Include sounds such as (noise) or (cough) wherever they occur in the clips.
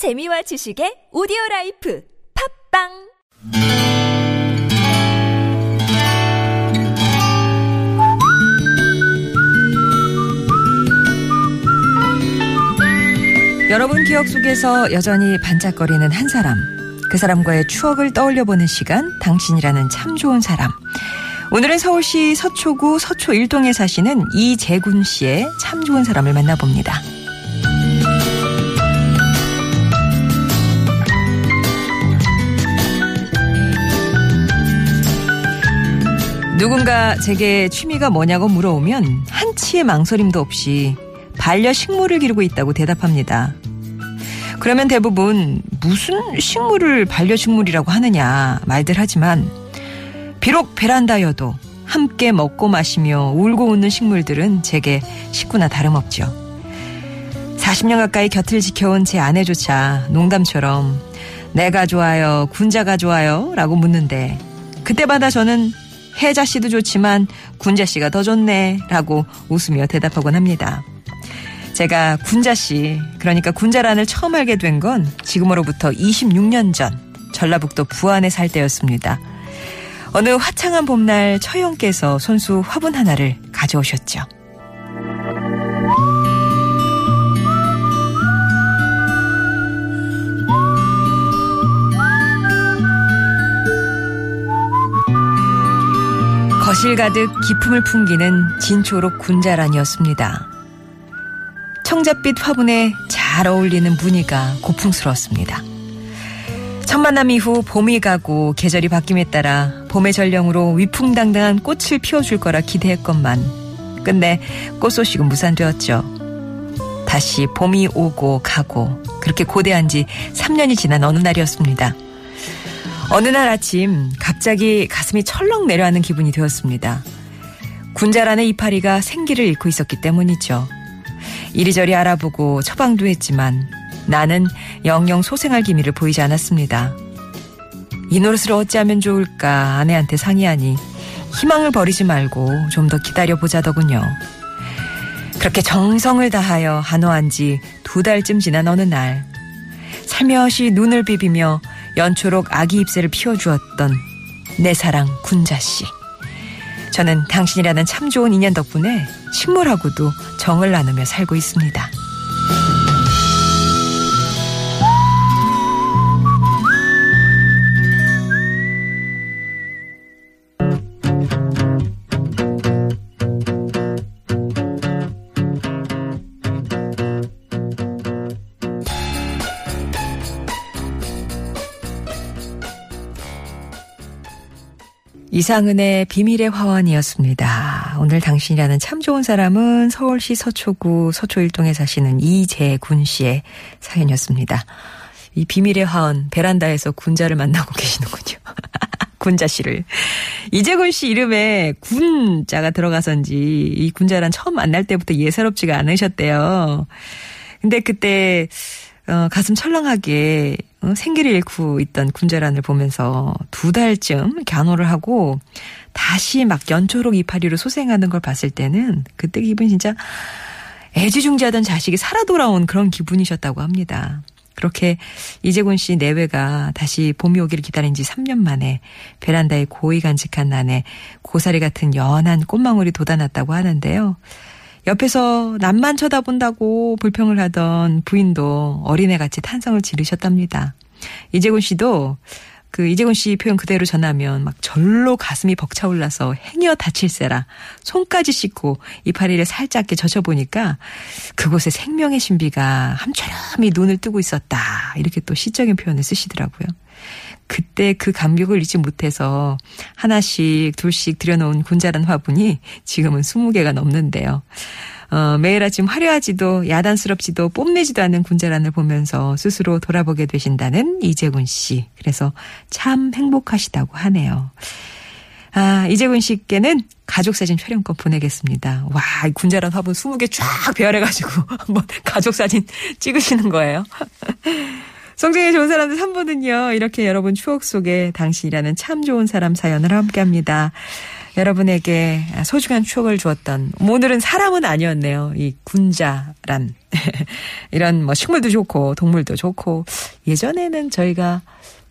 재미와 지식의 오디오 라이프 팟빵 여러분 기억 속에서 여전히 반짝거리는 한 사람. 그 사람과의 추억을 떠올려 보는 시간, 당신이라는 참 좋은 사람. 오늘은 서울시 서초구 서초 일동에 사시는 이재군 씨의 참 좋은 사람을 만나봅니다. 누군가 제게 취미가 뭐냐고 물어오면 한치의 망설임도 없이 반려 식물을 기르고 있다고 대답합니다. 그러면 대부분 무슨 식물을 반려식물이라고 하느냐 말들 하지만 비록 베란다여도 함께 먹고 마시며 울고 웃는 식물들은 제게 식구나 다름없죠. 40년 가까이 곁을 지켜온 제 아내조차 농담처럼 내가 좋아요, 군자가 좋아요 라고 묻는데 그때마다 저는 혜자 씨도 좋지만 군자 씨가 더 좋네 라고 웃으며 대답하곤 합니다. 제가 군자 씨, 그러니까 군자란을 처음 알게 된 건 지금으로부터 26년 전 전라북도 부안에 살 때였습니다. 어느 화창한 봄날 처형께서 손수 화분 하나를 가져오셨죠. 거실 가득 기품을 풍기는 진초록 군자란이었습니다. 청잣빛 화분에 잘 어울리는 무늬가 고풍스러웠습니다. 첫 만남 이후 봄이 가고 계절이 바뀜에 따라 봄의 전령으로 위풍당당한 꽃을 피워줄 거라 기대했건만 근데 꽃 소식은 무산되었죠. 다시 봄이 오고 가고 그렇게 고대한 지 3년이 지난 어느 날이었습니다. 어느 날 아침 갑자기 가슴이 철렁 내려앉는 기분이 되었습니다. 군자란의 이파리가 생기를 잃고 있었기 때문이죠. 이리저리 알아보고 처방도 했지만 나는 영영 소생할 기미를 보이지 않았습니다. 이 노릇을 어찌하면 좋을까 아내한테 상의하니 희망을 버리지 말고 좀 더 기다려보자더군요. 그렇게 정성을 다하여 한호한 지 두 달쯤 지난 어느 날 살며시 눈을 비비며 연초록 아기 잎새를 피워주었던 내 사랑 군자씨. 저는 당신이라는 참 좋은 인연 덕분에 식물하고도 정을 나누며 살고 있습니다. 이상은의 비밀의 화원이었습니다. 오늘 당신이라는 참 좋은 사람은 서울시 서초구 서초일동에 사시는 이재군 씨의 사연이었습니다. 이 비밀의 화원 베란다에서 군자를 만나고 계시는군요. (laughs) 군자 씨를. 이재군 씨 이름에 군자가 들어가선지 이 군자란 처음 만날 때부터 예사롭지가 않으셨대요. 근데 그때 어, 가슴 철렁하게 어, 생기를 잃고 있던 군자란을 보면서 두 달쯤 간호를 하고 다시 막 연초록 이파리로 소생하는 걸 봤을 때는 그때 기분이 진짜 애지중지하던 자식이 살아 돌아온 그런 기분이셨다고 합니다. 그렇게 이재곤 씨 내외가 다시 봄이 오기를 기다린 지 3년 만에 베란다에 고이 간직한 난에 고사리 같은 연한 꽃망울이 돋아났다고 하는데요. 옆에서 남만 쳐다본다고 불평을 하던 부인도 어린애같이 탄성을 지르셨답니다. 이재곤 씨도 그 이재곤 씨 표현 그대로 전하면 막 절로 가슴이 벅차올라서 행여 다칠세라 손까지 씻고 이파리를 살짝 젖혀보니까 그곳에 생명의 신비가 함처럼이 눈을 뜨고 있었다. 이렇게 또 시적인 표현을 쓰시더라고요. 그때 그 감격을 잊지 못해서 하나씩 둘씩 들여놓은 군자란 화분이 지금은 20개가 넘는데요. 어, 매일 아침 화려하지도 야단스럽지도 뽐내지도 않는 군자란을 보면서 스스로 돌아보게 되신다는 이재군 씨. 그래서 참 행복하시다고 하네요. 아, 이재군 씨께는 가족사진 촬영권 보내겠습니다. 와, 군자란 화분 20개 쫙 배열해가지고 (laughs) 한번 가족사진 찍으시는 거예요. (laughs) 성정의 좋은 사람들 3부는요, 이렇게 여러분 추억 속에 당신이라는 참 좋은 사람 사연을 함께 합니다. 여러분에게 소중한 추억을 주었던 오늘은 사람은 아니었네요. 이 군자란 (laughs) 이런 뭐 식물도 좋고 동물도 좋고 예전에는 저희가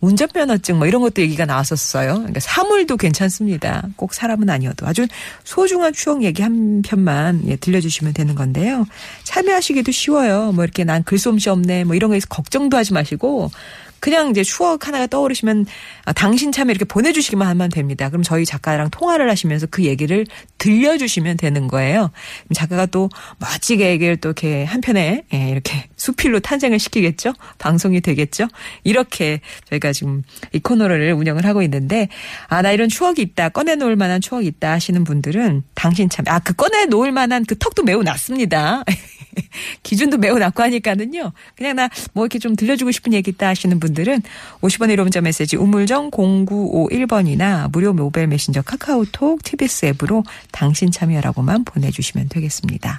운전면허증 뭐 이런 것도 얘기가 나왔었어요. 그러니까 사물도 괜찮습니다. 꼭 사람은 아니어도 아주 소중한 추억 얘기 한 편만 예, 들려주시면 되는 건데요. 참여하시기도 쉬워요. 뭐 이렇게 난 글솜씨 없네 뭐 이런 거에서 걱정도 하지 마시고 그냥 이제 추억 하나가 떠오르시면 아, 당신 참여 이렇게 보내주시기만 하면 됩니다. 그럼 저희 작가랑 통화를 하시면서 그 얘기를 들려주시면 되는 거예요. 작가가 또 멋지게 얘기를 또 이렇게 한편에 예, 이렇게 수필로 탄생을 시키겠죠. 방송이 되겠죠. 이렇게 저희가 지금 이 코너를 운영을 하고 있는데 아 나 이런 추억이 있다 꺼내놓을 만한 추억이 있다 하시는 분들은 당신 참여 아그 꺼내놓을 만한 그 턱도 매우 낮습니다. (laughs) (laughs) 기준도 매우 낮고 하니까는요. 그냥 나 뭐 이렇게 좀 들려주고 싶은 얘기 있다 하시는 분들은 50원의 1호 문자 메시지 우물정 0951번이나 무료 모바일 메신저 카카오톡 TBS 앱으로 당신 참여라고만 보내주시면 되겠습니다.